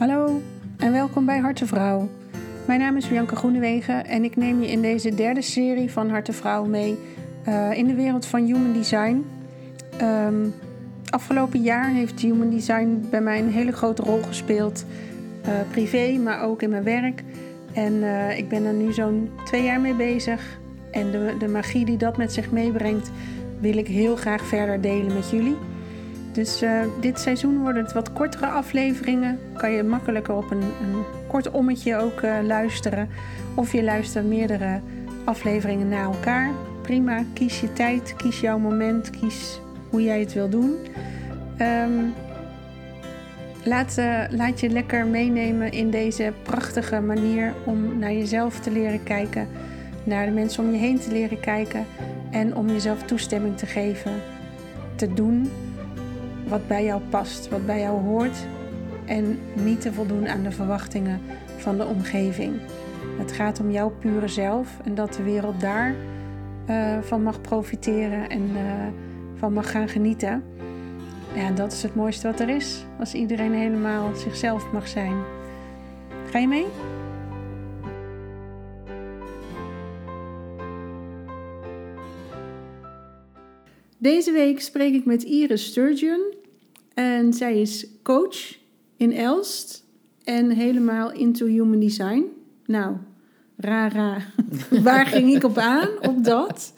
Hallo en welkom bij Harte Vrouw. Mijn naam is Bianca Groenewegen en ik neem je in deze derde serie van Harte Vrouw mee uh, in de wereld van human design. Um, afgelopen jaar heeft human design bij mij een hele grote rol gespeeld, uh, privé, maar ook in mijn werk. En uh, ik ben er nu zo'n twee jaar mee bezig. En de, de magie die dat met zich meebrengt, wil ik heel graag verder delen met jullie. Dus uh, dit seizoen worden het wat kortere afleveringen. Kan je makkelijker op een, een kort ommetje ook uh, luisteren. Of je luistert meerdere afleveringen na elkaar. Prima, kies je tijd, kies jouw moment, kies hoe jij het wil doen. Um, laat, uh, laat je lekker meenemen in deze prachtige manier om naar jezelf te leren kijken. Naar de mensen om je heen te leren kijken. En om jezelf toestemming te geven. Te doen wat bij jou past, wat bij jou hoort en niet te voldoen aan de verwachtingen van de omgeving. Het gaat om jouw pure zelf en dat de wereld daar uh, van mag profiteren en uh, van mag gaan genieten. Ja, dat is het mooiste wat er is, als iedereen helemaal zichzelf mag zijn. Ga je mee? Deze week spreek ik met Iris Sturgeon. En zij is coach in Elst en helemaal into human design. Nou, rara, waar ging ik op aan? Op dat.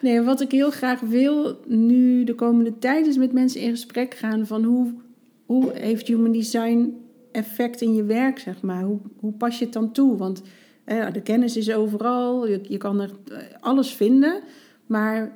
Nee, wat ik heel graag wil nu de komende tijd is met mensen in gesprek gaan van hoe, hoe heeft human design effect in je werk, zeg maar. Hoe, hoe pas je het dan toe? Want eh, de kennis is overal, je, je kan er alles vinden, maar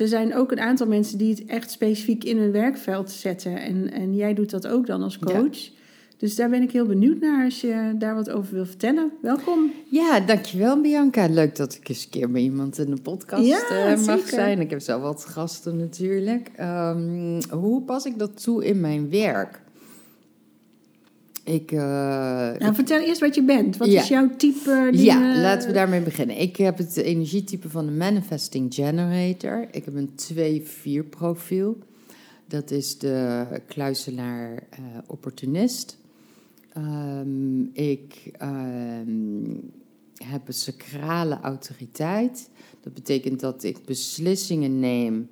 er zijn ook een aantal mensen die het echt specifiek in hun werkveld zetten. En, en jij doet dat ook dan als coach. Ja. Dus daar ben ik heel benieuwd naar als je daar wat over wil vertellen. Welkom. Ja, dankjewel Bianca. Leuk dat ik eens een keer bij iemand in de podcast ja, uh, mag zijn. Ik heb zelf wat gasten natuurlijk. Um, hoe pas ik dat toe in mijn werk? Ik, uh, nou, vertel eerst wat je bent. Wat ja. is jouw type? Die, ja, laten we daarmee beginnen. Ik heb het energietype van de Manifesting Generator. Ik heb een 2-4 profiel. Dat is de kluiselaar uh, opportunist. Um, ik um, heb een sacrale autoriteit. Dat betekent dat ik beslissingen neem.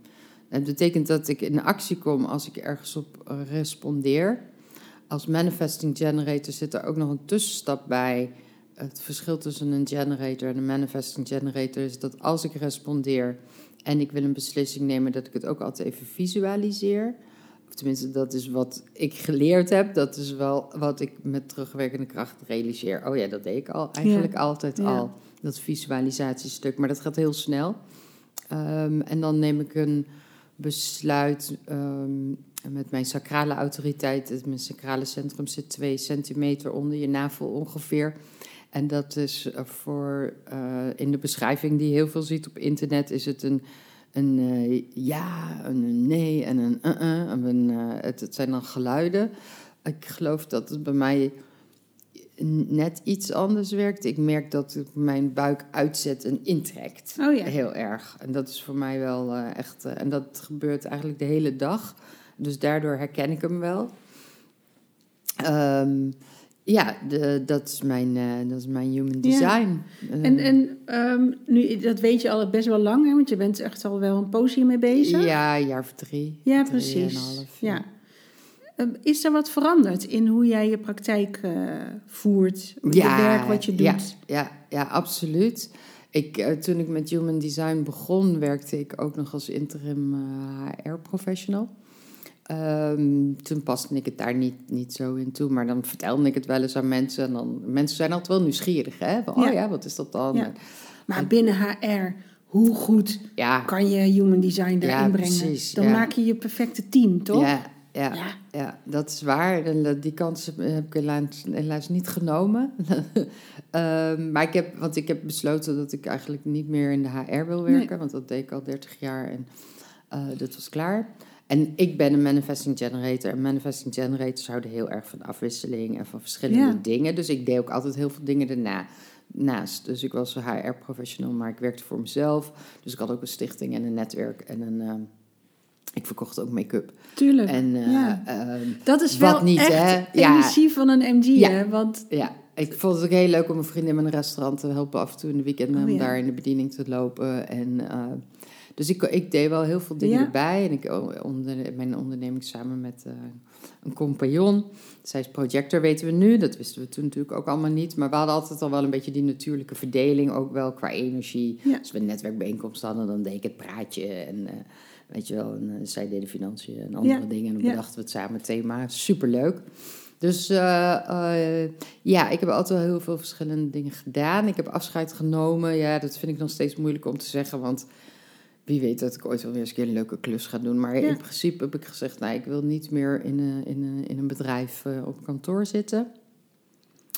Dat betekent dat ik in actie kom als ik ergens op respondeer als manifesting generator zit er ook nog een tussenstap bij. Het verschil tussen een generator en een manifesting generator is dat als ik respondeer en ik wil een beslissing nemen, dat ik het ook altijd even visualiseer. Of tenminste, dat is wat ik geleerd heb. Dat is wel wat ik met terugwerkende kracht realiseer. Oh ja, dat deed ik al eigenlijk ja. altijd ja. al. Dat visualisatiestuk. Maar dat gaat heel snel. Um, en dan neem ik een besluit. Um, met mijn sacrale autoriteit, mijn sacrale centrum zit twee centimeter onder je navel ongeveer. En dat is voor, uh, in de beschrijving die je heel veel ziet op internet, is het een, een uh, ja, een nee en een uh-uh. Een, het, het zijn dan geluiden. Ik geloof dat het bij mij net iets anders werkt. Ik merk dat het mijn buik uitzet en intrekt. Oh ja. Heel erg. En dat is voor mij wel echt. en dat gebeurt eigenlijk de hele dag. Dus daardoor herken ik hem wel. Um, ja, de, dat, is mijn, uh, dat is mijn human design. Ja. En, en um, nu, dat weet je al best wel lang, hè? want je bent echt al wel een poosje mee bezig. Ja, een jaar of drie. Ja, precies. Half, ja. ja. Um, is er wat veranderd in hoe jij je praktijk uh, voert? Ja, het werk wat je doet? Ja, ja, ja absoluut. Ik, uh, toen ik met human design begon, werkte ik ook nog als interim HR-professional. Um, toen paste ik het daar niet, niet zo in toe. Maar dan vertelde ik het wel eens aan mensen. En dan, mensen zijn altijd wel nieuwsgierig. Hè? Van, oh ja, wat is dat dan? Ja. Maar en, binnen HR, hoe goed ja. kan je human design daarin brengen? Precies, dan maak je je perfecte team, toch? Ja, ja, ja. dat is waar. En die kans heb ik helaas, helaas niet genomen. um, maar ik heb, want ik heb besloten dat ik eigenlijk niet meer in de HR wil werken. Nee. Want dat deed ik al 30 jaar en uh, dat was klaar. En ik ben een manifesting generator. En manifesting generators houden heel erg van afwisseling en van verschillende ja. dingen. Dus ik deed ook altijd heel veel dingen erna. Naast. Dus ik was een HR-professional, maar ik werkte voor mezelf. Dus ik had ook een stichting en een netwerk en een, uh, Ik verkocht ook make-up. Tuurlijk. En eh, ja. ehm, Dat is wat wel niet, echt hè? Ja. energie van een MG, Ja. hè? Want ja, ik vond het ook heel leuk om mijn vrienden in mijn restaurant te helpen af en toe in de weekenden Oh, om daar in de bediening te lopen. En, eh, dus ik, ik deed wel heel veel dingen Ja. erbij. En ik oh, onder, mijn onderneming samen met eh, een compagnon. Zij is projector, weten we nu. Dat wisten we toen natuurlijk ook allemaal niet. Maar we hadden altijd al wel een beetje die natuurlijke verdeling, ook wel qua energie. Ja. Als we een netwerkbijeenkomst hadden, dan deed ik het praatje. En eh, weet je wel, en, eh, zij deden financiën en andere Ja. dingen. En dan bedachten we het samen thema. Superleuk. Dus ja, ik heb altijd wel heel veel verschillende dingen gedaan. Ik heb afscheid genomen. Ja, dat vind ik nog steeds moeilijk om te zeggen, want wie weet dat ik ooit wel weer eens een keer een leuke klus ga doen. Maar Ja. in principe heb ik gezegd, nou, ik wil niet meer in een, in een, in een bedrijf eh, op kantoor zitten.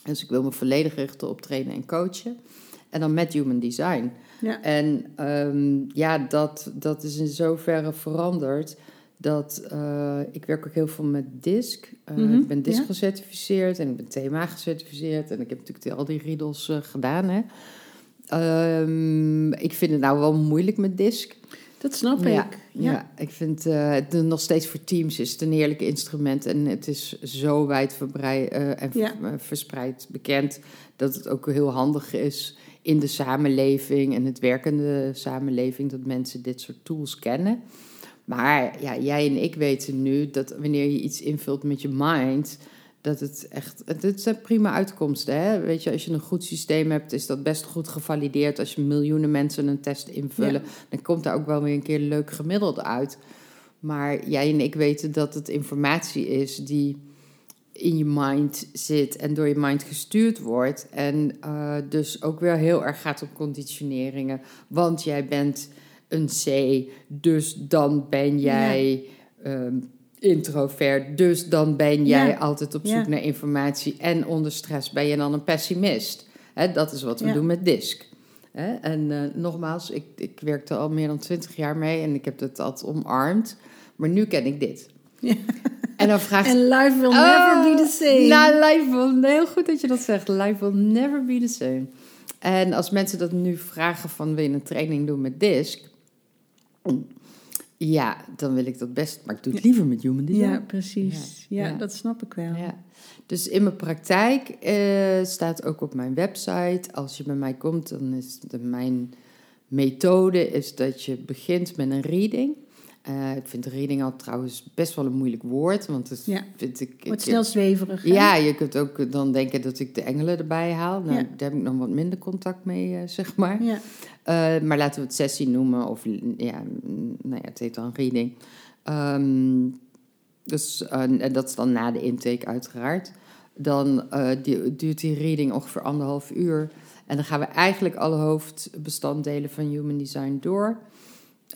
Dus ik wil me volledig richten op trainen en coachen. En dan met human design. ja. En ehm, ja, dat, dat is in zoverre veranderd. Dat uh, ik werk ook heel veel met DISC. Uh, Mhm, ik ben DISC ja. gecertificeerd en ik ben TMA gecertificeerd. En ik heb natuurlijk al die riedels uh, gedaan. Hè. Um, ik vind het nou wel moeilijk met DISC. dat snap Ja, ik. ja. Ja. ik vind uh, het nog steeds voor teams is het een heerlijk instrument. En het is zo wijdverbreid uh, en Ja. verspreid bekend dat het ook heel handig is in de samenleving en het werkende samenleving dat mensen dit soort tools kennen. Maar ja, jij en ik weten nu dat wanneer je iets invult met je mind, dat het echt. Het zijn prima uitkomsten. Hè? Weet je, als je een goed systeem hebt, is dat best goed gevalideerd. Als je miljoenen mensen een test invullen, Ja. dan komt daar ook wel weer een keer leuk gemiddeld uit. Maar jij en ik weten dat het informatie is die in je mind zit en door je mind gestuurd wordt. En uh, dus ook weer heel erg gaat om conditioneringen. Want jij bent een C, dus dan ben jij ja. um, introvert. Dus dan ben jij Ja. altijd op zoek Ja. naar informatie. En onder stress ben je dan een pessimist. Hè, dat is wat we Ja. doen met DISC. En uh, nogmaals, ik, ik werkte al meer dan twintig jaar mee en ik heb het altijd omarmd. Maar nu ken ik dit. En dan vraagt En life will never be the same. Nou, life will, heel goed dat je dat zegt. Life will never be the same. En als mensen dat nu vragen van wil je een training doen met DISC? Ja, dan wil ik dat best. Maar ik doe het liever met human design. Ja, precies. Ja, Ja. dat snap ik wel. Ja. Dus in mijn praktijk eh, staat ook op mijn website. Als je bij mij komt, dan is de, mijn methode is dat je begint met een reading. Uh, ik vind reading al trouwens best wel een moeilijk woord, want dat Ja. vind ik. Wordt snel zweverig. hè? ja, je kunt ook dan denken dat ik de engelen erbij haal. Nou, daar heb ik nog wat minder contact mee, eh, zeg maar. Ja. Uh, maar laten we het sessie noemen, of ja, nou ja, het heet dan reading. Ehm, dus, uh, en dat is dan na de intake uiteraard. Dan die, duurt die reading ongeveer anderhalf uur. En dan gaan we eigenlijk alle hoofdbestanddelen van Human Design door.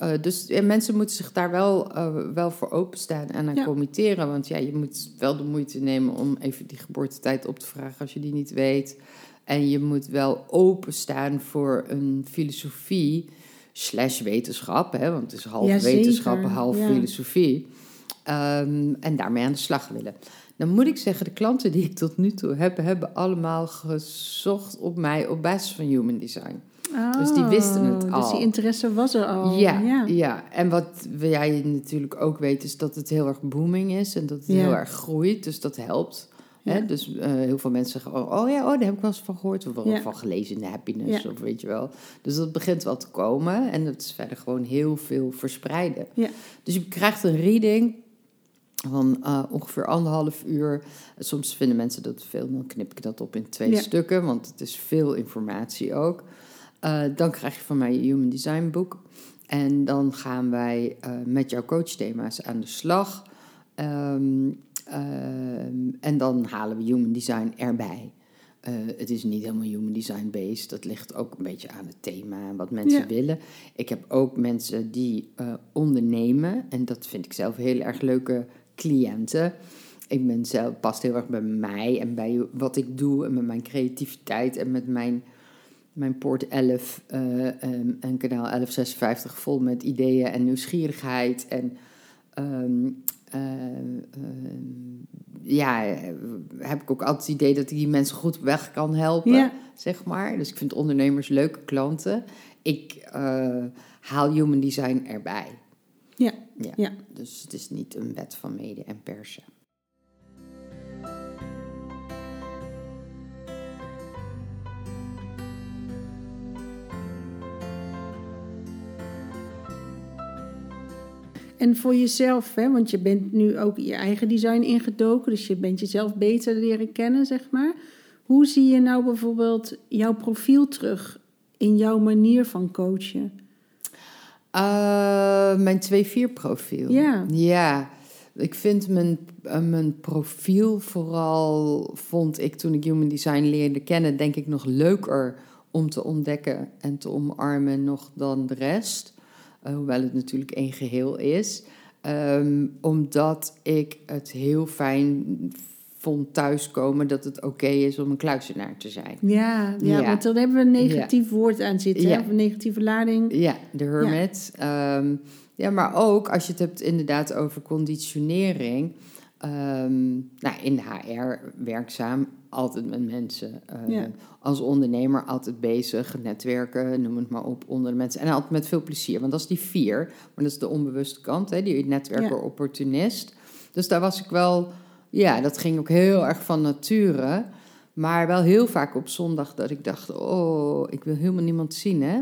Uh, dus ja, mensen moeten zich daar wel, uh, wel voor openstaan en aan Ja. committeren. Want ja, je moet wel de moeite nemen om even die geboortetijd op te vragen als je die niet weet. En je moet wel openstaan voor een filosofie slash wetenschap. Hè, want het is half Ja, wetenschap, half Ja. filosofie. Um, en daarmee aan de slag willen. Dan moet ik zeggen, de klanten die ik tot nu toe heb, hebben allemaal gezocht op mij op basis van human design. Dus die wisten het Oh, al. Dus die interesse was er al. Ja, ja. ja. en wat jij natuurlijk ook weet, is dat het heel erg booming is en dat het Ja. heel erg groeit. Dus dat helpt. Hè? Dus uh, heel veel mensen zeggen, oh, oh ja, oh, daar heb ik wel eens van gehoord. Of wel van gelezen in de happiness, of weet je wel. Dus dat begint wel te komen. En dat is verder gewoon heel veel verspreiden. Ja. Dus je krijgt een reading van uh, ongeveer anderhalf uur. Soms vinden mensen dat veel, dan knip ik dat op in twee Ja. stukken, want het is veel informatie ook. Uh, dan krijg je van mij je Human Design boek. En dan gaan wij uh, met jouw coachthema's aan de slag. Um, en dan halen we Human Design erbij. Uh, het is niet helemaal Human Design based. Dat ligt ook een beetje aan het thema en wat mensen Ja. willen. Ik heb ook mensen die uh, ondernemen. En dat vind ik zelf heel erg leuke cliënten. Ik ben zelf, past heel erg bij mij en bij wat ik doe. En met mijn creativiteit en met mijn mijn poort 11 uh, um, en kanaal 1156 vol met ideeën en nieuwsgierigheid. En um, uh, ja, heb ik ook altijd het idee dat ik die mensen goed weg kan helpen, Ja. zeg maar. Dus ik vind ondernemers leuke klanten. Ik haal human design erbij. Ja. Ja. Ja. Dus het is niet een wet van mede en persen. En voor jezelf, hè, want je bent nu ook je eigen design ingedoken, dus je bent jezelf beter leren kennen, zeg maar. Hoe zie je nou bijvoorbeeld jouw profiel terug in jouw manier van coachen? Uh, mijn 2-4 profiel. Ja. Ja. Ik vind mijn, uh, mijn profiel vooral, vond ik toen ik human design leerde kennen, denk ik nog leuker om te ontdekken en te omarmen nog dan de rest. Uh, hoewel het natuurlijk één geheel is. Um, omdat ik het heel fijn vond thuiskomen dat het oké okay is om een kluisenaar te zijn. Ja, ja, ja. want dan hebben we een negatief ja. woord aan zitten, Ja. of een negatieve lading. Ja, de hermit. Ja. Um, ja, maar ook als je het hebt inderdaad over conditionering. Um, nou, in de HR werkzaam, altijd met mensen. Uh, Ja. Als ondernemer altijd bezig, netwerken, noem het maar op, onder de mensen. En altijd met veel plezier, want dat is die vier. Maar dat is de onbewuste kant, hè, die netwerker, Ja. opportunist. Dus daar was ik wel, ja, dat ging ook heel erg van nature. Maar wel heel vaak op zondag dat ik dacht, oh, ik wil helemaal niemand zien, hè.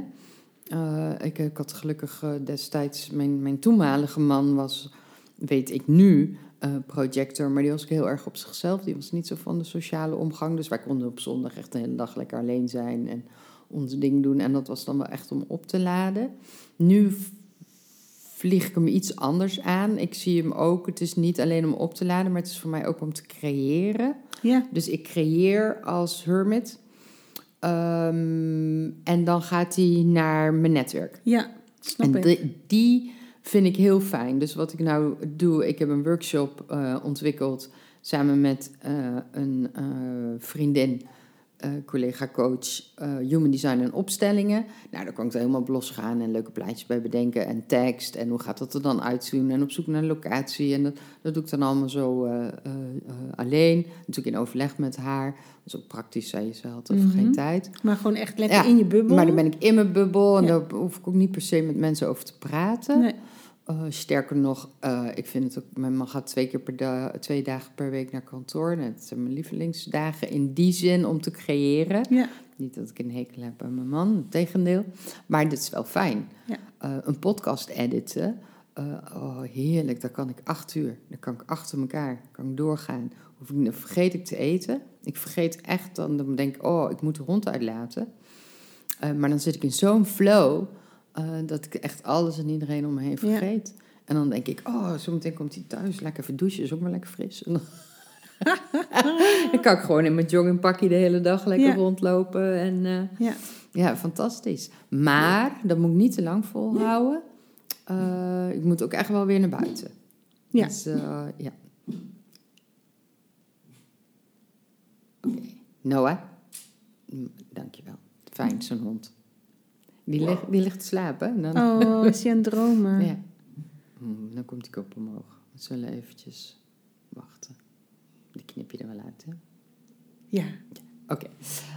Uh, ik, ik had gelukkig uh, destijds, mijn, mijn toenmalige man was, weet ik nu, uh, projector, maar die was ook heel erg op zichzelf. Die was niet zo van de sociale omgang. Dus wij konden op zondag echt de hele dag lekker alleen zijn en onze ding doen. En dat was dan wel echt om op te laden. Nu vlieg ik hem iets anders aan. Ik zie hem ook, het is niet alleen om op te laden, maar het is voor mij ook om te creëren. Ja, Dus ik creëer als hermit. Um, en dan gaat hij naar mijn netwerk. ja snap En ik. die vind ik heel fijn. Dus wat ik nou doe, ik heb een workshop uh, ontwikkeld samen met uh, een uh, vriendin, collega-coach, human design en opstellingen. Nou, daar kan ik er helemaal op losgaan en leuke plaatjes bij bedenken en tekst. En hoe gaat dat er dan uitzien en op zoek naar een locatie. En dat, dat doe ik dan allemaal zo alleen. Natuurlijk in overleg met haar. Dat is ook praktisch, zei ze had Mhm. geen tijd. Maar gewoon echt lekker Ja, in je bubbel. Maar dan ben ik in mijn bubbel en Ja. daar hoef ik ook niet per se met mensen over te praten. Nee. Uh, sterker nog, uh, ik vind het ook, mijn man gaat twee keer per da twee dagen per week naar kantoor. Het zijn mijn lievelingsdagen in die zin om te creëren. Ja, Niet dat ik een hekel heb aan mijn man, tegendeel. Maar dit is wel fijn. Ja. Uh, een podcast editen, oh heerlijk, daar kan ik acht uur. Dan kan ik achter elkaar, kan ik doorgaan. Ik, dan vergeet ik te eten. Ik vergeet echt, dan, dan denk ik, oh, ik moet de hond uitlaten. Maar dan zit ik in zo'n flow uh, dat ik echt alles en iedereen om me heen vergeet. Ja. En dan denk ik, oh, zometeen komt hij thuis, lekker even douchen, is ook maar lekker fris. En dan, dan kan ik gewoon in mijn joggingpakje de hele dag lekker Ja. rondlopen. En uh, ja. ja, fantastisch. Maar dat moet ik niet te lang volhouden. Uh, ik moet ook echt wel weer naar buiten. Ja. Dus, uh, ja. Oké. Okay. Noah, Mm, dankjewel. Fijn, zo'n hond. Die, ligt, die ligt te slapen. Dan... Oh, is hij aan het dromen? ja. Hmm, dan komt die kop omhoog. We zullen eventjes wachten. Die knip je er wel uit, hè? Ja. Oké.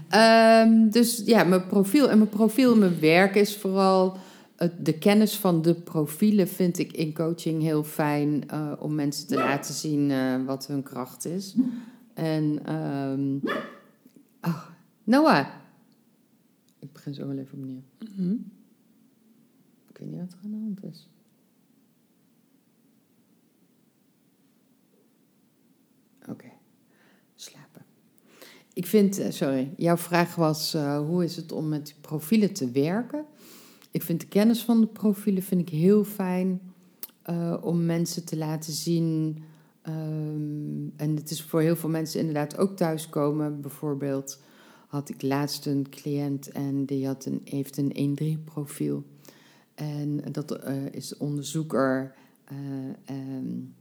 Okay. Um, dus ja, mijn profiel. En mijn profiel in mijn werk is vooral... Het, de kennis van de profielen vind ik in coaching heel fijn... Uh, om mensen te laten zien uh, wat hun kracht is. En... Um, oh, Noah! Ik begin zo wel even opnieuw. Mm-hmm. Ik weet niet wat er aan de hand is. Oké, okay. slapen. Ik vind, uh, sorry, jouw vraag was uh, hoe is het om met profielen te werken? Ik vind de kennis van de profielen vind ik heel fijn uh, om mensen te laten zien. Um, en het is voor heel veel mensen inderdaad ook thuiskomen. Bijvoorbeeld had ik laatst een cliënt en die had een, heeft een 1-3 profiel. En dat uh, is onderzoeker. Uh, um,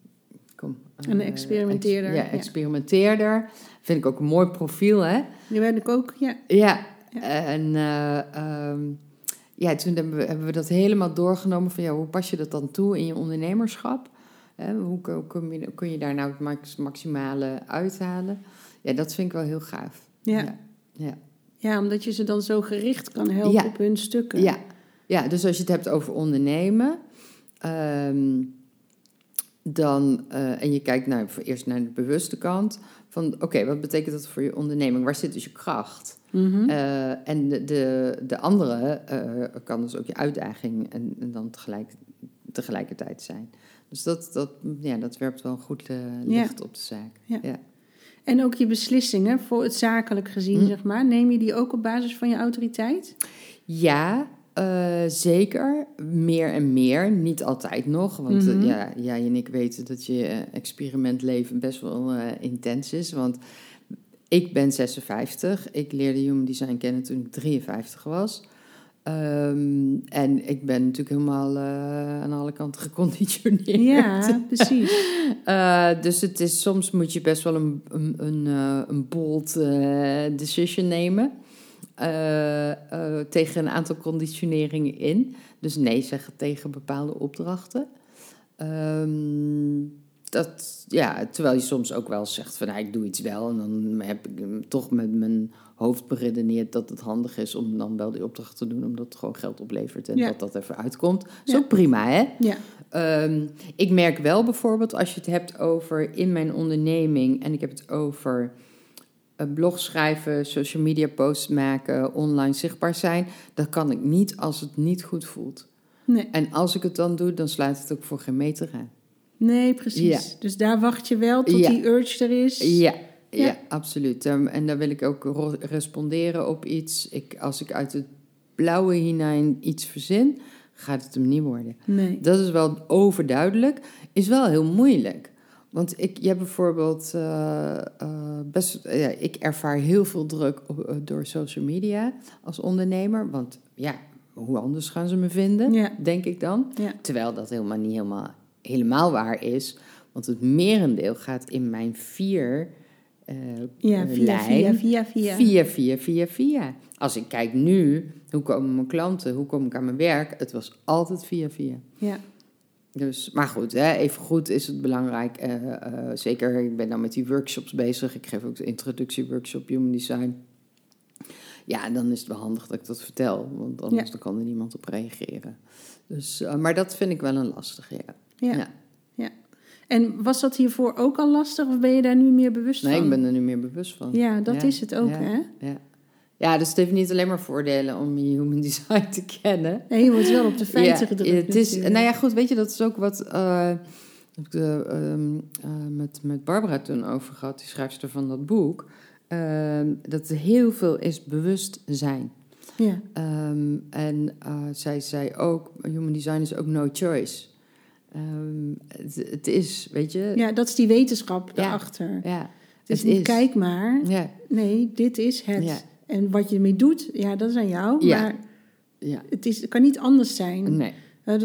kom, uh, een experimenteerder. Ex, ja, experimenteerder. Ja. Vind ik ook een mooi profiel, hè? Die ben ik ook, ja. Ja, ja. en um, ja, toen hebben we, hebben we, dat helemaal doorgenomen van ja, hoe pas je dat dan toe in je ondernemerschap? Hè, hoe, kun, je, kun je daar nou het max, maximale uithalen? Ja, dat vind ik wel heel gaaf. Ja. Ja. Ja. omdat je ze dan zo gericht kan helpen ja. op hun stukken. Ja. ja, dus als je het hebt over ondernemen. Um, dan, eh, en je kijkt naar, eerst naar de bewuste kant, van oké, wat betekent dat voor je onderneming? Waar zit dus je kracht? Mhm. Eh, en de, de, de andere eh, kan dus ook je uitdaging en, en dan tegelijk, tegelijkertijd zijn. Dus dat, dat, ja, dat werpt wel een goed licht op de zaak. Ja. Ja. En ook je beslissingen, voor het zakelijk gezien, Hm. zeg maar. Neem je die ook op basis van je autoriteit? Ja, eh, zeker. Meer en meer. Niet altijd nog. Want eh, Mhm. ja, jij en ik weten dat je eh, experimentleven best wel intens is. Want ik ben 56. Ik leerde human design kennen toen ik 53 was. Ehm, en ik ben natuurlijk helemaal eh, aan alle kanten geconditioneerd. Ja, precies. Eh, dus het is, soms moet je best wel een, een, een, eh, een bold decision nemen. tegen een aantal conditioneringen in. Dus nee zeggen tegen bepaalde opdrachten. Ehm, dat, ja, terwijl je soms ook wel zegt van nou, ik doe iets wel. En dan heb ik hem toch met mijn hoofd beredeneerd dat het handig is om dan wel die opdracht te doen. Omdat het gewoon geld oplevert en Ja. dat dat even uitkomt. is Ja. ook prima hè. Ja, Ehm, ik merk wel bijvoorbeeld als je het hebt over in mijn onderneming en ik heb het over een blog schrijven, social media posts maken, online zichtbaar zijn, dat kan ik niet als het niet goed voelt. nee, En als ik het dan doe, dan sluit het ook voor geen meter aan. Nee precies. Ja. Dus daar wacht je wel tot Ja. die urge er is. Ja, ja. Ja. absoluut. En daar wil ik ook responderen op iets. Ik, als ik uit het blauwe hinein iets verzin, gaat het hem niet worden. Nee. Dat is wel overduidelijk. Is wel heel moeilijk. Want ik, je hebt bijvoorbeeld eh, eh, best, ja, ik ervaar heel veel druk op, eh, door social media als ondernemer. Want ja, hoe anders gaan ze me vinden, Ja. denk ik dan. Ja. Terwijl dat helemaal niet helemaal, helemaal waar is. Want het merendeel gaat in mijn vier eh, Ja, eh, via, lijn. via, via, via. Via, via, via, via. Als ik kijk nu, hoe komen mijn klanten, hoe kom ik aan mijn werk? Het was altijd via, via. Ja. Dus, maar goed, hè, even goed is het belangrijk. eh, zeker, ik ben dan met die workshops bezig. Ik geef ook de introductieworkshop Human Design. Ja, dan is het wel handig dat ik dat vertel, want anders Ja. dan kan er niemand op reageren. Dus, maar dat vind ik wel een lastige, ja. Ja. Ja. ja. En was dat hiervoor ook al lastig of ben je daar nu meer bewust Nee, van? ik ben er nu meer bewust van. Ja, dat Ja, is het ook, ja. hè? Ja. ja, dus het heeft niet alleen maar voordelen om je human design te kennen. Nee, je wordt wel op de feiten gedrukt. Het is, natuurlijk. nou ja, goed, weet je, dat is ook wat eh, heb ik eh, ehm, eh, met, met Barbara toen over gehad, die schrijfster van dat boek. ehm, dat er heel veel is bewustzijn. Ja, Ehm, en zij zei ook, human design is ook no choice. Ehm, het, het is, weet je, ja, dat is die wetenschap Ja. daarachter. ja, Het is het niet is. kijk maar. ja, Nee, dit is het. En wat je ermee doet, ja, dat is aan jou. Ja. Maar ja, het, is, het kan niet anders zijn. nee,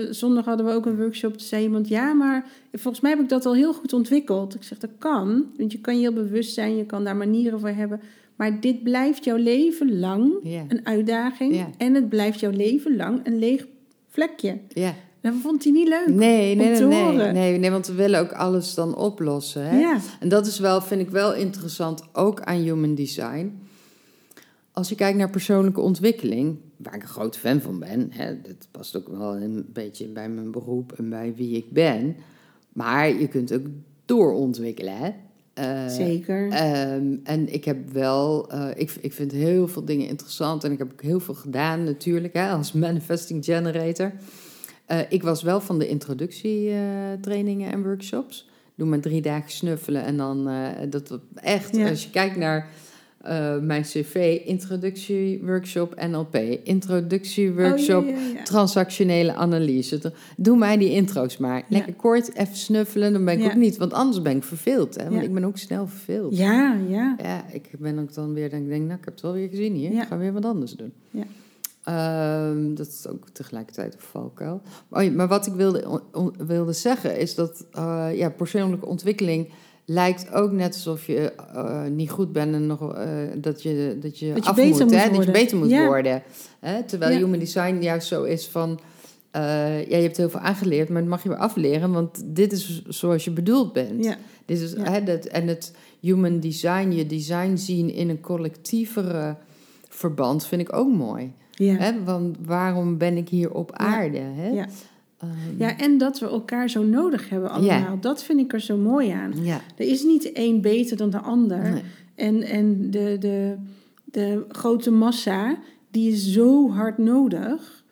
Zondag hadden we ook een workshop. Toen zei iemand, ja, maar volgens mij heb ik dat al heel goed ontwikkeld. Ik zeg, dat kan. Want je kan je heel bewust zijn, je kan daar manieren voor hebben. Maar dit blijft jouw leven lang een uitdaging. En het blijft jouw leven lang een leeg vlekje. ja. Dat vond hij niet leuk. Nee, nee, nee, nee, nee, nee, want we willen ook alles dan oplossen. Hè? Ja, En dat is wel, vind ik wel interessant, ook aan human design. Als je kijkt naar persoonlijke ontwikkeling, waar ik een grote fan van ben, hè, dat past ook wel een beetje bij mijn beroep en bij wie ik ben. Maar je kunt ook doorontwikkelen. Hè? Eh, zeker. Ehm, en ik heb wel, eh, ik, ik vind heel veel dingen interessant en ik heb ook heel veel gedaan natuurlijk hè, als manifesting generator. Eh, ik was wel van de introductietrainingen en workshops. Doe maar drie dagen snuffelen en dan eh, dat echt, Ja. als je kijkt naar eh, mijn cv, introductieworkshop NLP, introductieworkshop Oh, ja, ja, ja. transactionele analyse. Doe mij die intro's maar. Lekker kort, even snuffelen, dan ben ik ook niet. Want anders ben ik verveeld. Hè? Want ik ben ook snel verveeld. Ja, ja. Ja, ik ben ook dan weer, denk, ik denk, nou, ik heb het wel weer gezien hier. Ik ga weer wat anders doen. Ja. Ehm, dat is ook tegelijkertijd een valkuil. Maar, oh ja, maar wat ik wilde, on- wilde zeggen is dat eh, ja, persoonlijke ontwikkeling lijkt ook net alsof je eh, niet goed bent en nog, eh, dat je, dat je Dat af moet, moet hè? dat je beter moet Ja. worden. Hè? Terwijl Ja. human design juist zo is van, ja, je hebt heel veel aangeleerd, maar dat mag je weer afleren, want dit is zoals je bedoeld bent. Dit is, hè, dat, en het human design, je design zien in een collectievere verband, vind ik ook mooi. Ja. Hè? Want waarom ben ik hier op aarde? Hè? Ja. Ehm, Ja, en dat we elkaar zo nodig hebben allemaal. Dat vind ik er zo mooi aan. ja. Er is niet de een beter dan de ander. Nee. En, en de, de, de grote massa, die is zo hard nodig.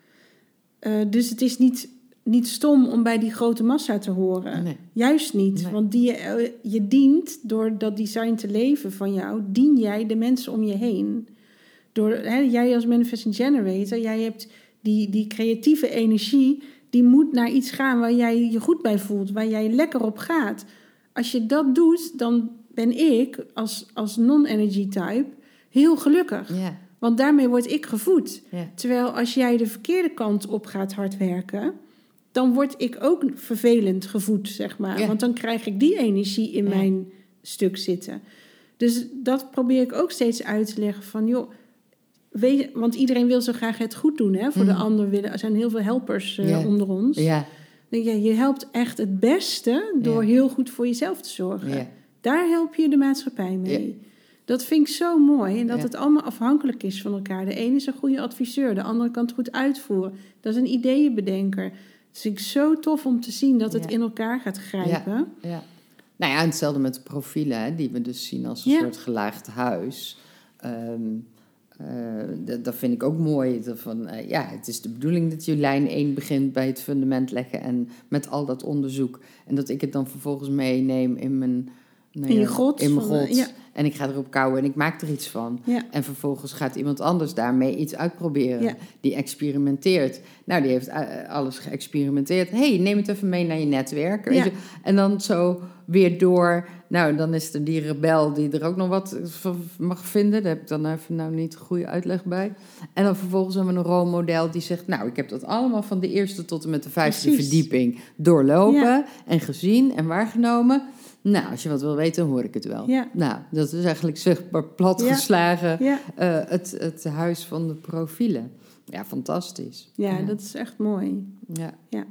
Eh, dus het is niet, niet stom om bij die grote massa te horen. Nee. Juist niet. Nee. Want die, eh, je dient, door dat design te leven van jou, dien jij de mensen om je heen. Door, hè, jij als manifesting generator, jij hebt die, die creatieve energie, die moet naar iets gaan waar jij je goed bij voelt, waar jij lekker op gaat. Als je dat doet, dan ben ik als, als non-energy type heel gelukkig. Want daarmee word ik gevoed. Terwijl als jij de verkeerde kant op gaat hard werken, dan word ik ook vervelend gevoed, zeg maar. Want dan krijg ik die energie in mijn stuk zitten. Dus dat probeer ik ook steeds uit te leggen van, joh, weet, want iedereen wil zo graag het goed doen, hè? Voor de Mhm. ander willen, er zijn heel veel helpers eh, onder ons. Ja. Je, helpt echt het beste door heel goed voor jezelf te zorgen. Daar help je de maatschappij mee. Dat vind ik zo mooi. En dat het allemaal afhankelijk is van elkaar. De ene is een goede adviseur, de andere kan het goed uitvoeren. Dat is een ideeënbedenker. Vind ik zo tof om te zien dat het in elkaar gaat grijpen. Ja. Nou ja, hetzelfde met de profielen, hè, die we dus zien als een soort gelaagd huis. Ehm, eh, dat, dat vind ik ook mooi. Dat van, eh, ja, het is de bedoeling dat je lijn 1 begint bij het fundament leggen en met al dat onderzoek. En dat ik het dan vervolgens meeneem in mijn, nou In je ja, god In mijn eh, god. ja. En ik ga erop kouwen en ik maak er iets van. Ja. En vervolgens gaat iemand anders daarmee iets uitproberen. Ja. Die experimenteert. Nou, die heeft eh, alles geëxperimenteerd. hey, neem het even mee naar je netwerk. Weet je? En dan zo weer door. Nou, dan is er die rebel die er ook nog wat van mag vinden. Daar heb ik dan even nou niet een goede uitleg bij. En dan vervolgens hebben we een rolmodel die zegt... nou, ik heb dat allemaal van de eerste tot en met de vijfde verdieping doorlopen... Ja. en gezien en waargenomen. Nou, als je wat wil weten, hoor ik het wel. Ja. Nou, dat is eigenlijk zichtbaar platgeslagen Ja, eh, het, het huis van de profielen. Ja, fantastisch. ja, dat is echt mooi. Ja. Ja.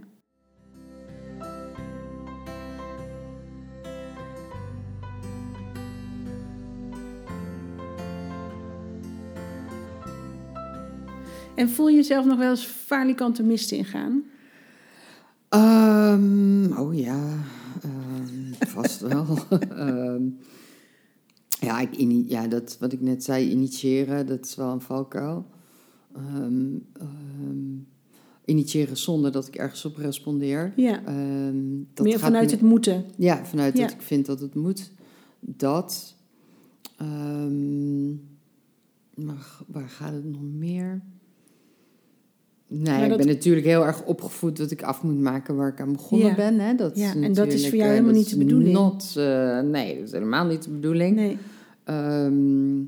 En voel je jezelf nog wel eens falikante mist ingaan? Ehm, oh ja, ehm, vast wel. Ehm, ja, ik, ini- ja, dat wat ik net zei, initiëren, dat is wel een valkuil. Initiëren zonder dat ik ergens op respondeer. Ja, dat meer vanuit me- het moeten. Ja, vanuit Ja. dat ik vind dat het moet. Dat. Maar waar gaat het nog meer? Nee, ik ben natuurlijk heel erg opgevoed dat ik af moet maken waar ik aan begonnen Ja. ben. Hè? Dat Ja, is en dat is voor jou eh, helemaal niet de bedoeling. Not, eh, nee, dat is helemaal niet de bedoeling. Nee. Ehm,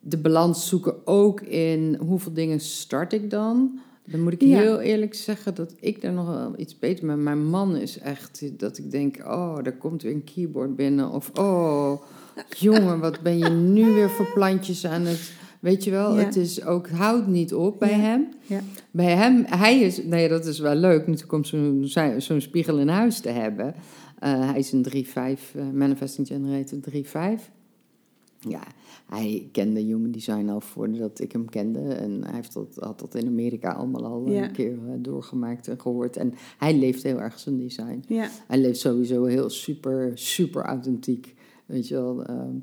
de balans zoeken ook in hoeveel dingen start ik dan. Dan moet ik Ja. heel eerlijk zeggen dat ik daar nog wel iets beter ben. Mijn man is echt dat ik denk, oh, daar komt weer een keyboard binnen. Of, oh, jongen, wat ben je nu weer voor plantjes aan het... Weet je wel, Ja. het is ook, houdt niet op bij Ja. hem. Ja. Bij hem, hij is, nee, dat is wel leuk, natuurlijk om zo'n spiegel in huis te hebben. Eh, hij is een 3-5, eh, Manifesting Generator 3-5. Ja, hij kende Human Design al voordat ik hem kende. En hij heeft dat, had dat in Amerika allemaal al Ja. een keer eh, doorgemaakt en gehoord. En hij leeft heel erg zijn design. Ja, Hij leeft sowieso heel super, super authentiek. Weet je wel. ehm,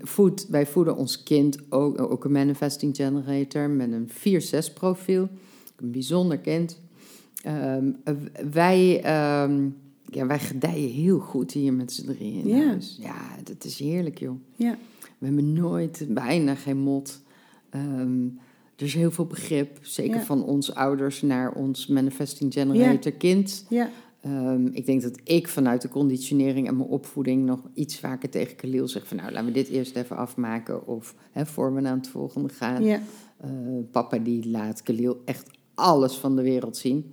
voed, wij voeden ons kind ook, ook een manifesting generator met een 4-6 profiel. Een bijzonder kind. Ehm, wij, ehm, ja, wij gedijen heel goed hier met z'n drieën in Ja. huis. Ja, dat is heerlijk joh. ja, We hebben nooit, bijna geen mot. Ehm, er is heel veel begrip, zeker Ja. van ons ouders naar ons manifesting generator kind. ja, Ehm, ik denk dat ik vanuit de conditionering en mijn opvoeding nog iets vaker tegen Khalil zeg van nou, laten we dit eerst even afmaken of hè, voor we naar het volgende gaan. ja, Eh, papa die laat Khalil echt alles van de wereld zien.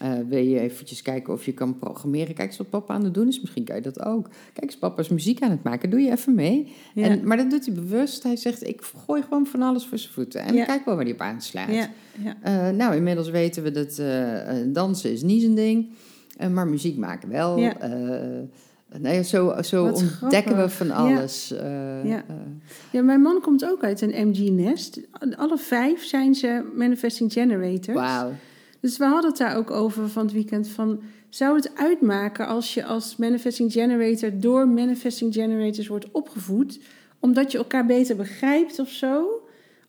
Eh, wil je eventjes kijken of je kan programmeren? Kijk eens wat papa aan het doen is. Misschien kan je dat ook. Kijk eens, papa is muziek aan het maken. Doe je even mee. ja. En, maar dat doet hij bewust. Hij zegt, ik gooi gewoon van alles voor zijn voeten. En Ja. kijk wel waar hij op aanslaat. ja, ja. Eh, nou, inmiddels weten we dat dansen is niet zijn ding. Eh, maar muziek maken wel. Ja. Eh, zo zo Wat ontdekken we van Ja. alles. Eh, Ja. eh, Ja, mijn man komt ook uit een MG-nest. Alle vijf zijn ze manifesting generator. Wauw. Dus we hadden het daar ook over van het weekend. Van, zou het uitmaken als je als manifesting generator door manifesting generators wordt opgevoed, omdat je elkaar beter begrijpt of zo?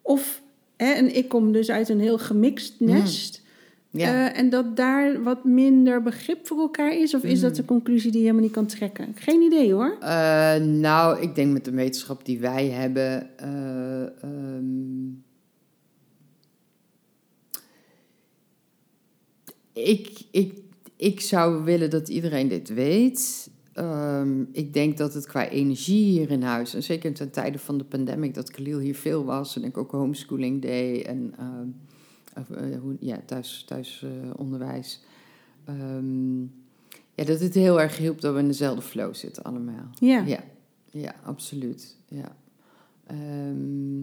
Of, hè, en ik kom dus uit een heel gemixt nest. Ja. eh, en dat daar wat minder begrip voor elkaar is? Of is dat de conclusie die je helemaal niet kan trekken? Geen idee hoor. Eh, nou, ik denk met de wetenschap die wij hebben. eh, ehm, ik, ik, ik zou willen dat iedereen dit weet. Ehm, ik denk dat het qua energie hier in huis, en zeker ten tijde van de pandemic, dat Khalil hier veel was en ik ook homeschooling deed en ehm, eh, hoe, ja, thuis, thuisonderwijs. Ehm, ja, dat het heel erg hielp dat we in dezelfde flow zitten allemaal. Ja. Ja, ja absoluut. Ja. Ehm,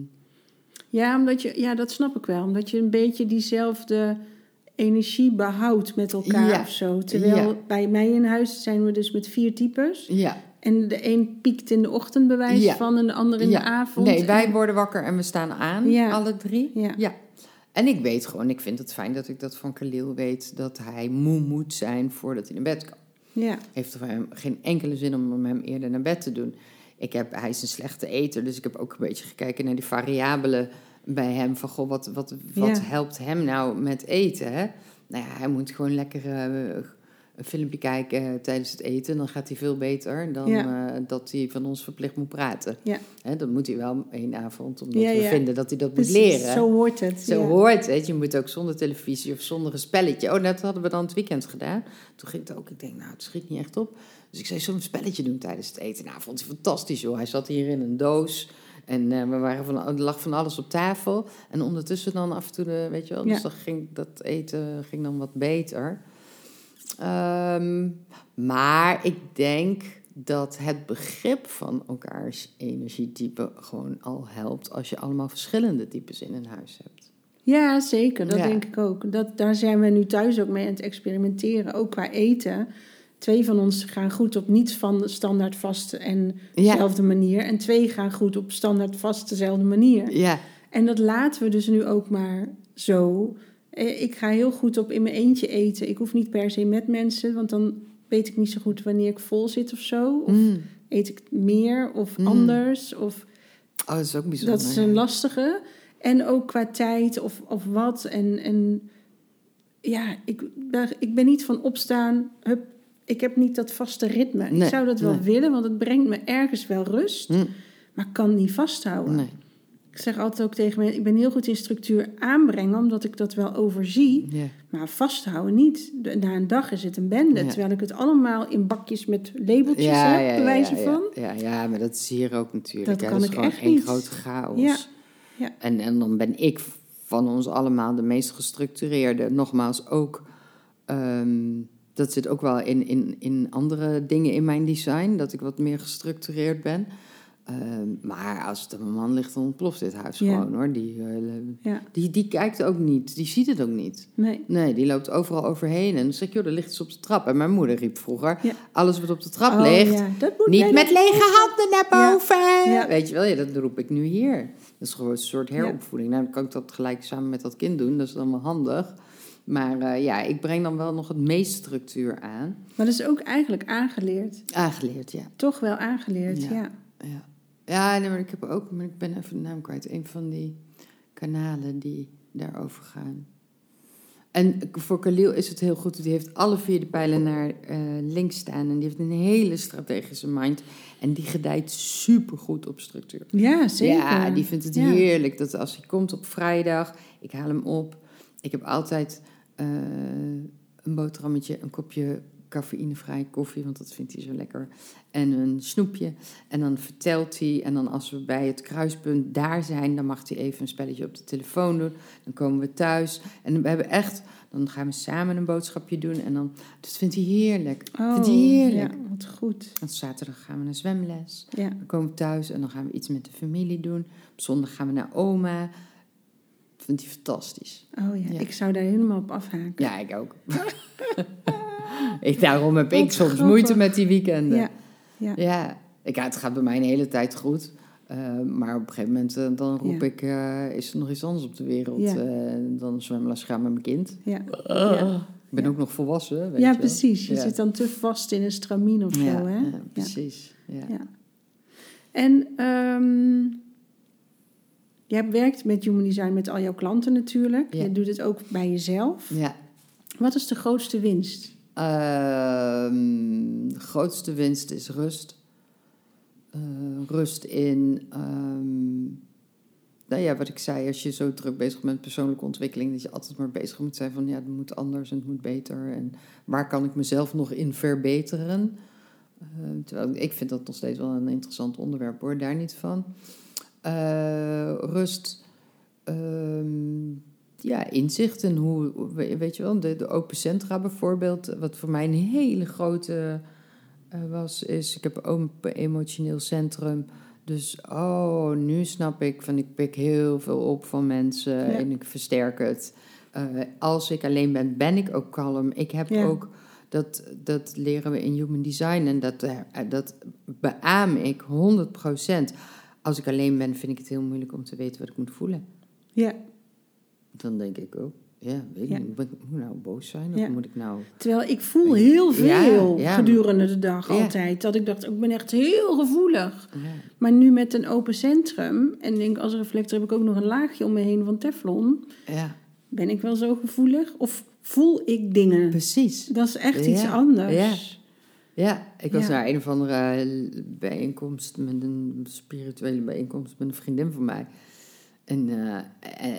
Ja, omdat je, ja, dat snap ik wel. Omdat je een beetje diezelfde energie behoudt met elkaar Ja. of zo. Terwijl Ja. bij mij in huis zijn we dus met vier types. ja. En de een piekt in de ochtend bij wijze Ja. van en de ander in de avond. Nee, wij En- worden wakker en we staan aan, alle drie. Ja. En ik weet gewoon, ik vind het fijn dat ik dat van Khalil weet, dat hij moe moet zijn voordat hij naar bed kan. Ja, Heeft voor hem geen enkele zin om hem eerder naar bed te doen. Ik heb, hij is een slechte eter, dus ik heb ook een beetje gekeken naar die variabelen bij hem. Van, goh, wat, wat, wat Ja. helpt hem nou met eten? Hè? Nou ja, hij moet gewoon lekker eh, een filmpje kijken tijdens het eten. Dan gaat hij veel beter dan Ja. eh, dat hij van ons verplicht moet praten. Ja. Hè, dat moet hij wel één avond, omdat Ja, we ja. vinden dat hij dat moet leren. Zo hoort het. Zo hoort het. Je moet ook zonder televisie of zonder een spelletje. Oh, dat hadden we dan het weekend gedaan. Toen ging het ook. Ik denk, nou, het schiet niet echt op. Dus ik zei, een spelletje doen tijdens het eten? Nou, vond hij fantastisch, joh. Hij zat hier in een doos. En eh, we waren van, er lag van alles op tafel. En ondertussen dan af en toe, de, weet je wel. Dus dan ging dat eten ging dan wat beter. Ehm, maar ik denk dat het begrip van elkaars energietype gewoon al helpt als je allemaal verschillende types in een huis hebt. Ja, zeker. Dat Ja. denk ik ook. Dat, daar zijn we nu thuis ook mee aan het experimenteren. Ook qua eten. Twee van ons gaan goed op niet van de standaard vast en Ja. dezelfde manier. En twee gaan goed op standaard vast dezelfde manier. Ja, En dat laten we dus nu ook maar zo. Eh, Ik ga heel goed op in mijn eentje eten. Ik hoef niet per se met mensen, want dan weet ik niet zo goed wanneer ik vol zit of zo. Of Mm. eet ik meer of Mm. anders. Of Oh, dat is ook bijzonder. dat is een lastige. En ook qua tijd of, of wat. En, en ja, ik, daar- ik ben niet van opstaan. Hup, ik heb niet dat vaste ritme. Nee, ik zou dat wel nee. willen, want het brengt me ergens wel rust. Mm. Maar kan niet vasthouden. Nee. Ik zeg altijd ook tegen mensen, ik ben heel goed in structuur aanbrengen, omdat ik dat wel overzie. Maar vasthouden niet. Na een dag is het een bende. Terwijl ik het allemaal in bakjes met labeltjes Ja, heb, ja, bij wijze ja, van. Ja, ja, maar dat is hier ook natuurlijk. Dat kan is ik gewoon echt één grote chaos. Ja, ja. En, en dan ben ik van ons allemaal de meest gestructureerde. Nogmaals, ook... ehm, dat zit ook wel in, in, in andere dingen in mijn design. Dat ik wat meer gestructureerd ben. Ehm, maar als het aan mijn man ligt, dan ontploft dit huis Ja. gewoon hoor. Die, eh, Ja, die, die kijkt ook niet. Die ziet het ook niet. nee. Nee, die loopt overal overheen. En dan zeg ik, joh, er ligt iets op de trap. En mijn moeder riep vroeger, Ja. alles wat op de trap Oh, ligt, niet met lege handen naar boven. Ja. Weet je wel, ja, dat roep ik nu hier. Dat is gewoon een soort heropvoeding. Nou, dan kan ik dat gelijk samen met dat kind doen. Dat is dan wel handig. Maar eh, ja, ik breng dan wel nog het meest structuur aan. Maar dat is ook eigenlijk aangeleerd. Aangeleerd, ja. Toch wel aangeleerd, Ja. ja. Ja, nee, maar ik heb ook, maar ik ben even de naam kwijt. Een van die kanalen die daarover gaan. En voor Khalil is het heel goed. Die heeft alle vier de pijlen naar eh, links staan. En die heeft een hele strategische mind. En die gedijt supergoed op structuur. Ja, zeker. Ja, die vindt het Ja. heerlijk. Dat als hij komt op vrijdag, ik haal hem op. Ik heb altijd eh, een boterhammetje, een kopje cafeïnevrije koffie, want dat vindt hij zo lekker. En een snoepje. En dan vertelt hij. En dan als we bij het kruispunt daar zijn, dan mag hij even een spelletje op de telefoon doen. Dan komen we thuis. En we hebben echt, dan gaan we samen een boodschapje doen. En dan, dat vindt hij heerlijk. Oh, vindt hij heerlijk. Ja, wat goed. En zaterdag gaan we naar zwemles. Ja. Dan komen we thuis en dan gaan we iets met de familie doen. Op zondag gaan we naar oma. Dat vindt hij fantastisch. Oh ja. Ja. ik zou daar helemaal op afhaken. Ja, ik ook. ik, daarom heb ik soms grappig. moeite met die weekenden. Ja, ja. Ja, ik, ja, het gaat bij mij een hele tijd goed. Eh, maar op een gegeven moment eh, dan roep Ja. ik, eh, is er nog iets anders op de wereld? Ja. Dan zwemles gaan met mijn kind. Ja, Ik ben ook nog volwassen, weet ja je precies. Je zit dan te vast in een stramien of zo, hè? ja, precies. Ja. Ja. En ehm jij werkt met Human Design met al jouw klanten natuurlijk. Je doet het ook bij jezelf. Ja. Wat is de grootste winst? Ehm, de grootste winst is rust. Eh, rust in, ehm, nou ja, wat ik zei, als je zo druk bezig bent met persoonlijke ontwikkeling, dat je altijd maar bezig moet zijn van, ja, het moet anders en het moet beter. En waar kan ik mezelf nog in verbeteren? Eh, terwijl ik vind dat nog steeds wel een interessant onderwerp hoor, daar niet van. Eh, rust, ehm, ja, inzicht in hoe, we- weet je wel, de, de open centra bijvoorbeeld, wat voor mij een hele grote eh, was, is ik heb ook een emotioneel centrum. Dus, oh, nu snap ik van ik pik heel veel op van mensen Ja. en ik versterk het. Eh, als ik alleen ben, ben ik ook kalm. Ik heb Ja. ook, dat, dat leren we in Human Design en dat, eh, dat beaam ik 100%. Als ik alleen ben, vind ik het heel moeilijk om te weten wat ik moet voelen. Ja, Dan denk ik ook, ja, weet Ja. niet, moet ik nou boos zijn of Ja. moet ik nou... terwijl ik voel heel veel Ja, gedurende de dag altijd. Dat ik dacht, ik ben echt heel gevoelig. Maar nu met een open centrum, en denk als reflector heb ik ook nog een laagje om me heen van teflon. ja Ben ik wel zo gevoelig? Of voel ik dingen? precies. Dat is echt iets anders. ja. Ik was naar een of andere bijeenkomst, met een spirituele bijeenkomst met een vriendin van mij. En eh,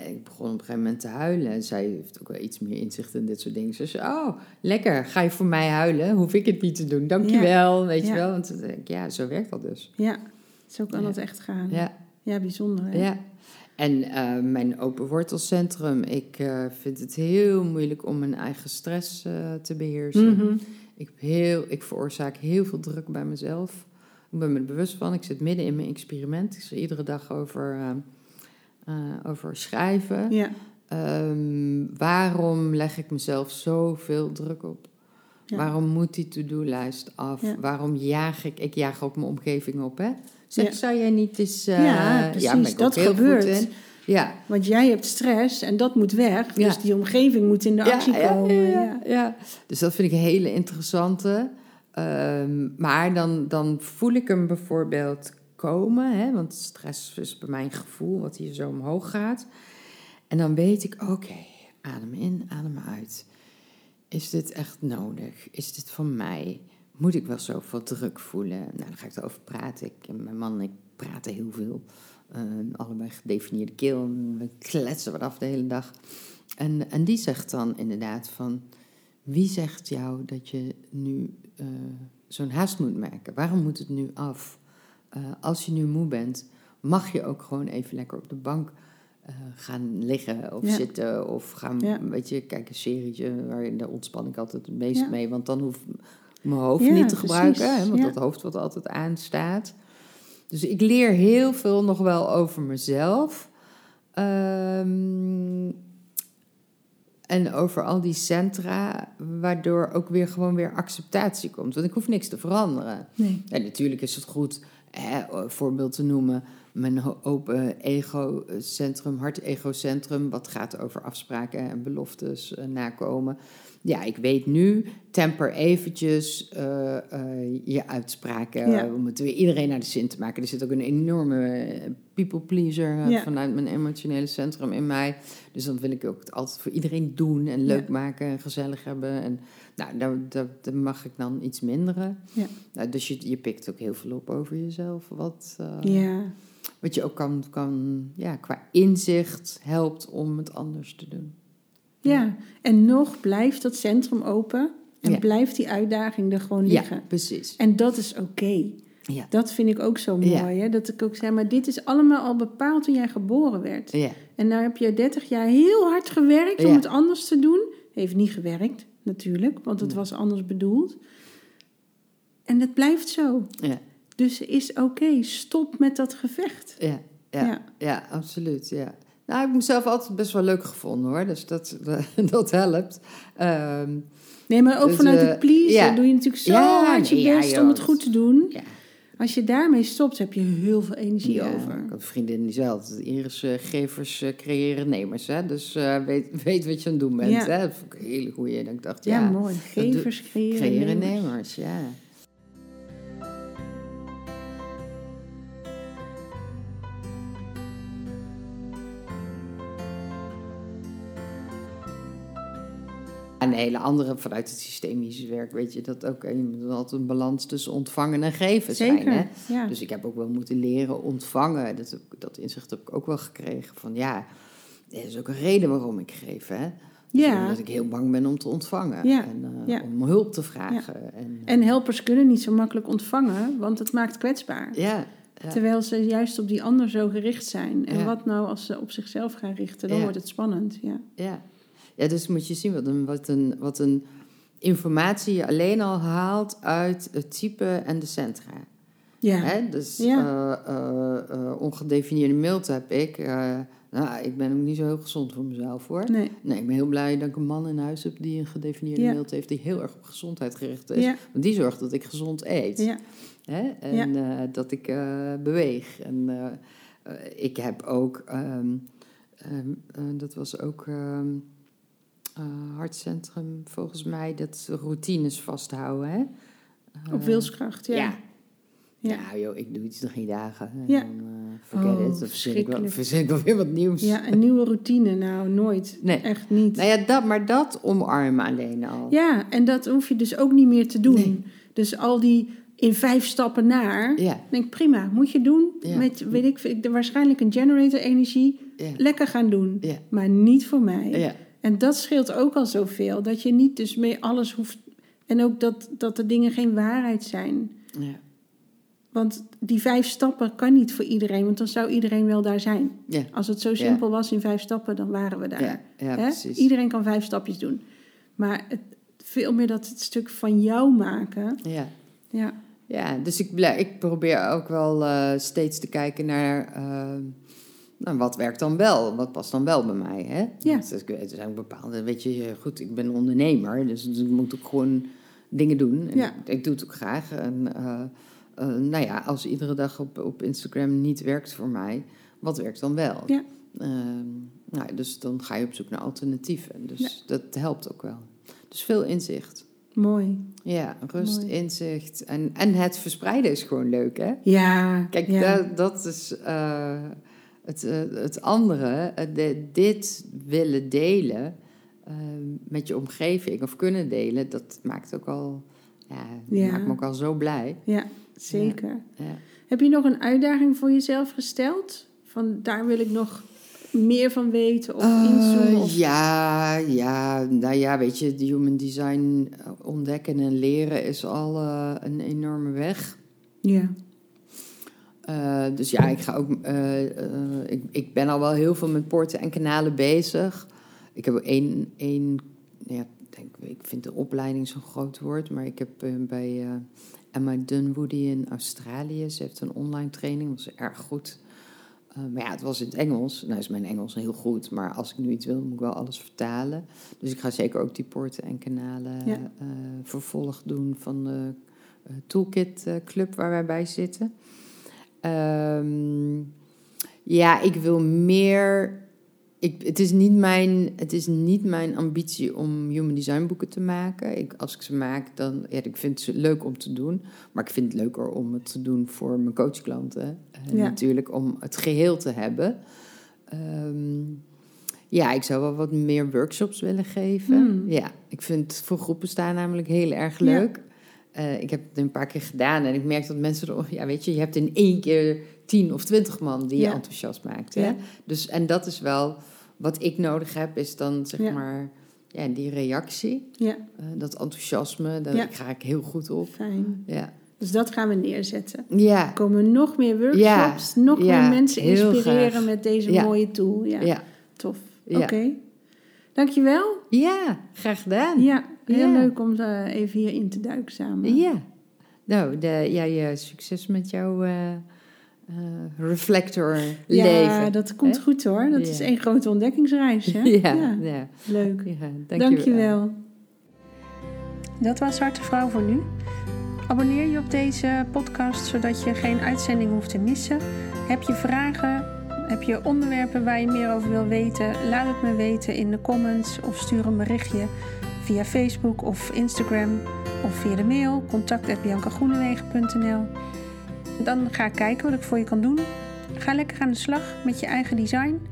eh, ik begon op een gegeven moment te huilen. En zij heeft ook wel iets meer inzicht in dit soort dingen. Ze zei, oh, lekker, ga je voor mij huilen? Hoef ik het niet te doen, dankjewel, weet je wel. Want toen denk ik, ja, zo werkt dat dus. Ja, zo kan Ja. dat echt gaan. Ja, Ja, bijzonder. Hè? ja. En eh, mijn open wortelcentrum, ik eh, vind het heel moeilijk om mijn eigen stress te beheersen. Mhm. Ik, heb heel, ik veroorzaak heel veel druk bij mezelf. Ik ben me er bewust van. Ik zit midden in mijn experiment. Ik schrijf iedere dag over, eh, over schrijven. Ja, Ehm, waarom leg ik mezelf zoveel druk op? Ja. Waarom moet die to-do-lijst af? Ja. Waarom jaag ik? Ik jaag ook mijn omgeving op, hè? Zeg, Ja. zou jij niet eens... eh, Ja, precies, dat gebeurt. Ja, want jij hebt stress en dat moet weg. Ja. Dus die omgeving moet in de actie komen. Ja. Dus dat vind ik een hele interessante. Ehm, maar dan, dan voel ik hem bijvoorbeeld komen, hè, want stress is bij mij een gevoel wat hier zo omhoog gaat. En dan weet ik, oké, adem in, adem uit. Is dit echt nodig? Is dit van mij? Moet ik wel zoveel druk voelen? Nou, dan ga ik erover praten. Ik en mijn man en ik praten heel veel. Eh, allebei gedefinieerde keel. We kletsen wat af de hele dag. En, en die zegt dan inderdaad van... Wie zegt jou dat je nu eh, zo'n haast moet maken? Waarom moet het nu af? Eh, als je nu moe bent, mag je ook gewoon even lekker op de bank eh, gaan liggen of Ja. zitten. Of gaan, Ja. weet je, kijken een serietje. Waarin daar ontspan ik altijd het meest Ja. mee. Want dan hoef ik mijn hoofd niet te gebruiken. Hè, want dat hoofd wat altijd aanstaat. Dus ik leer heel veel nog wel over mezelf. Ehm, en over al die centra, waardoor ook weer gewoon weer acceptatie komt. Want ik hoef niks te veranderen. Nee. En natuurlijk is het goed, hè, een voorbeeld te noemen, mijn open ego-centrum, hart-ego-centrum, wat gaat over afspraken en beloftes eh, nakomen. Ja, ik weet nu, temper eventjes eh, eh, je uitspraken. Ja. We moeten weer iedereen naar de zin te maken. Er zit ook een enorme eh, people pleaser eh, Ja. vanuit mijn emotionele centrum in mij. Dus dan wil ik ook het altijd voor iedereen doen en leuk Ja. maken en gezellig hebben. En nou, daar, daar, daar mag ik dan iets minderen. Ja. Nou, dus je, je pikt ook heel veel op over jezelf. Wat, eh, Ja. wat je ook kan, kan ja, qua inzicht helpt om het anders te doen. ja, en nog blijft dat centrum open en Ja. blijft die uitdaging er gewoon liggen. Ja, precies. En dat is oké. Ja. Dat vind ik ook zo mooi. Ja. Hè? Dat ik ook zeg, maar dit is allemaal al bepaald toen jij geboren werd. Ja, En nou heb je 30 jaar heel hard gewerkt om het anders te doen. Heeft niet gewerkt, natuurlijk, want het was anders bedoeld. En het blijft zo. ja, Dus is oké, stop met dat gevecht. ja, ja, Ja. ja. absoluut. Ja. Nou, ik heb mezelf altijd best wel leuk gevonden hoor. Dus dat, dat helpt. Ehm, Nee, maar ook Dus, vanuit eh, het pleasen ja. doe je natuurlijk zo hard je best om het goed te doen. ja. Als je daarmee stopt, heb je heel veel energie Ja, over. Ik had vriendin die zei altijd, Iris, eh, gevers eh, creëren nemers. Hè? Dus eh, weet, weet wat je aan het doen bent. Ja. Hè? Dat vond ik een hele goeie. En ik dacht, Ja, ja, mooi. Gevers creëren. creëren nemers. nemers. Ja. Een hele andere vanuit het systemische werk, weet je dat ook. Je moet altijd een balans tussen ontvangen en geven zijn. Hè? Ja. Dus ik heb ook wel moeten leren ontvangen. Dat, dat inzicht heb ik ook wel gekregen. Van ja, er is ook een reden waarom ik geef. Hè? Dus Ja. Omdat ik heel bang ben om te ontvangen. Ja. En eh, Ja. om hulp te vragen. En, En helpers kunnen niet zo makkelijk ontvangen, want het maakt kwetsbaar. Terwijl ze juist op die ander zo gericht zijn. En wat nou als ze op zichzelf gaan richten? Dan wordt het spannend. Ja. Ja. dus moet je zien wat een, wat, een, wat een informatie je alleen al haalt uit het type en de centra. Ja. Hè? Dus Ja. eh, eh, eh, ongedefinieerde milte heb ik. nou, ik ben ook niet zo heel gezond voor mezelf hoor. Nee. Nee, ik ben heel blij dat ik een man in huis heb die een gedefinieerde Ja. milte heeft, die heel erg op gezondheid gericht is. Ja. Want die zorgt dat ik gezond eet. Ja. Hè? En dat ik beweeg. En ik heb ook, ehm, ehm, eh, dat was ook ehm, eh, hartcentrum volgens mij, dat routines vasthouden. Hè? Op Eh, wilskracht. Ja. ja. Ja. Ja, joh, ik doe iets drie dagen. En Ja. dan uh, forget Oh, it. Dan verzin ik, wel, verschrikkelijk. verzin ik wel weer wat nieuws. Ja, een nieuwe routine. Nou, nooit. Nee. Echt niet. Nou ja, dat, maar dat omarmen alleen al. Ja, en dat hoef je dus ook niet meer te doen. Nee. Dus al die in vijf stappen naar. Ja, Denk ik, prima, moet je doen. Ja. Met, weet ik, waarschijnlijk een generator energie. ja, Lekker gaan doen. ja, Maar niet voor mij. En dat scheelt ook al zoveel. Dat je niet dus mee alles hoeft. En ook dat, dat de dingen geen waarheid zijn. ja. Want die vijf stappen kan niet voor iedereen. Want dan zou iedereen wel daar zijn. ja. Als het zo simpel was in vijf stappen, dan waren we daar. ja. Iedereen kan vijf stapjes doen. Maar het, veel meer dat het stuk van jou maken. Ja. Ja, Ja, dus ik, ik probeer ook wel eh, steeds te kijken naar eh, nou, wat werkt dan wel, wat past dan wel bij mij. Hè? Ja. Want er zijn bepaalde, weet je, goed, ik ben ondernemer, dus ik moet ook gewoon dingen doen. En Ja. ik, ik doe het ook graag. En eh, eh, nou ja, als iedere dag op, op Instagram niet werkt voor mij, wat werkt dan wel? Ja. Ehm, nou, dus dan ga je op zoek naar alternatieven. Dus Ja. dat helpt ook wel. Dus veel inzicht. mooi. Ja, rust, Mooi. inzicht. En, en het verspreiden is gewoon leuk, hè? Ja, Kijk, ja. dat, dat is eh, het, eh, het andere. eh, dit willen delen eh, met je omgeving of kunnen delen, dat maakt ook al, ja, Ja. maakt me ook al zo blij. ja, zeker. Ja. Heb je nog een uitdaging voor jezelf gesteld? Van daar wil ik nog meer van weten of inzoomen? Eh, Of... ja, ja, nou ja, weet je, de human design ontdekken en leren is al een enorme weg. Ja. Eh, dus ja, ik ga ook. eh, eh, ik, ik ben al wel heel veel met poorten en kanalen bezig. Ik heb één. één ja, ik denk, ik vind de opleiding zo'n groot woord. Maar ik heb bij Emma Dunwoody in Australië. Ze heeft een online training. Dat was erg goed. Maar ja, het was in het Engels. Nou is mijn Engels heel goed. Maar als ik nu iets wil, moet ik wel alles vertalen. Dus ik ga zeker ook die poorten en kanalen Ja. vervolg doen van de Toolkit Club waar wij bij zitten. Ehm, ja, ik wil meer. Ik, het, is niet mijn, het is niet mijn ambitie om human design boeken te maken. Ik, als ik ze maak, dan. Ja, ik vind ze leuk om te doen. Maar ik vind het leuker om het te doen voor mijn coachklanten. En Ja. natuurlijk om het geheel te hebben. Ehm, ja, ik zou wel wat meer workshops willen geven. Hmm. Ja, ik vind voor groepen staan namelijk heel erg Ja. leuk. Eh, ik heb het een paar keer gedaan en ik merk dat mensen er, ja, weet je, je hebt in één keer tien of twintig man die je Ja. enthousiast maakt. Hè? Ja. Dus, en dat is wel wat ik nodig heb, is dan zeg Ja. maar ja, die reactie, Ja, eh, dat enthousiasme, daar ga ik heel goed op. fijn. Ja, Dus dat gaan we neerzetten. ja, Er komen nog meer workshops, nog meer mensen inspireren graag. met deze mooie tool. Ja, tof. Oké. Dankjewel. ja graag gedaan. Ja, heel Ja. leuk om eh, even hierin te duiken samen. Ja. Nou, de, ja, je succes met jouw eh, eh, reflector Ja, leven. dat komt goed hoor. Dat Ja. is één grote ontdekkingsreis. Hè? Ja, ja. Leuk. ja, Dankjewel. dankjewel. Dat was Harte Vrouw voor nu. Abonneer je op deze podcast zodat je geen uitzending hoeft te missen. Heb je vragen? Heb je onderwerpen waar je meer over wil weten? Laat het me weten in de comments of stuur een berichtje via Facebook of Instagram of via de mail contact@biancagroenewegen.nl. Dan ga ik kijken wat ik voor je kan doen. Ga lekker aan de slag met je eigen design.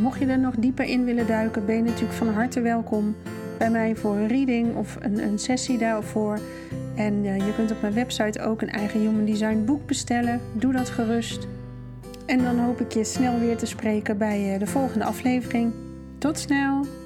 Mocht je er nog dieper in willen duiken, ben je natuurlijk van harte welkom bij mij voor een reading of een, een sessie daarvoor. En uh, je kunt op mijn website ook een eigen Human Design boek bestellen. Doe dat gerust. En dan hoop ik je snel weer te spreken bij uh, de volgende aflevering. Tot snel!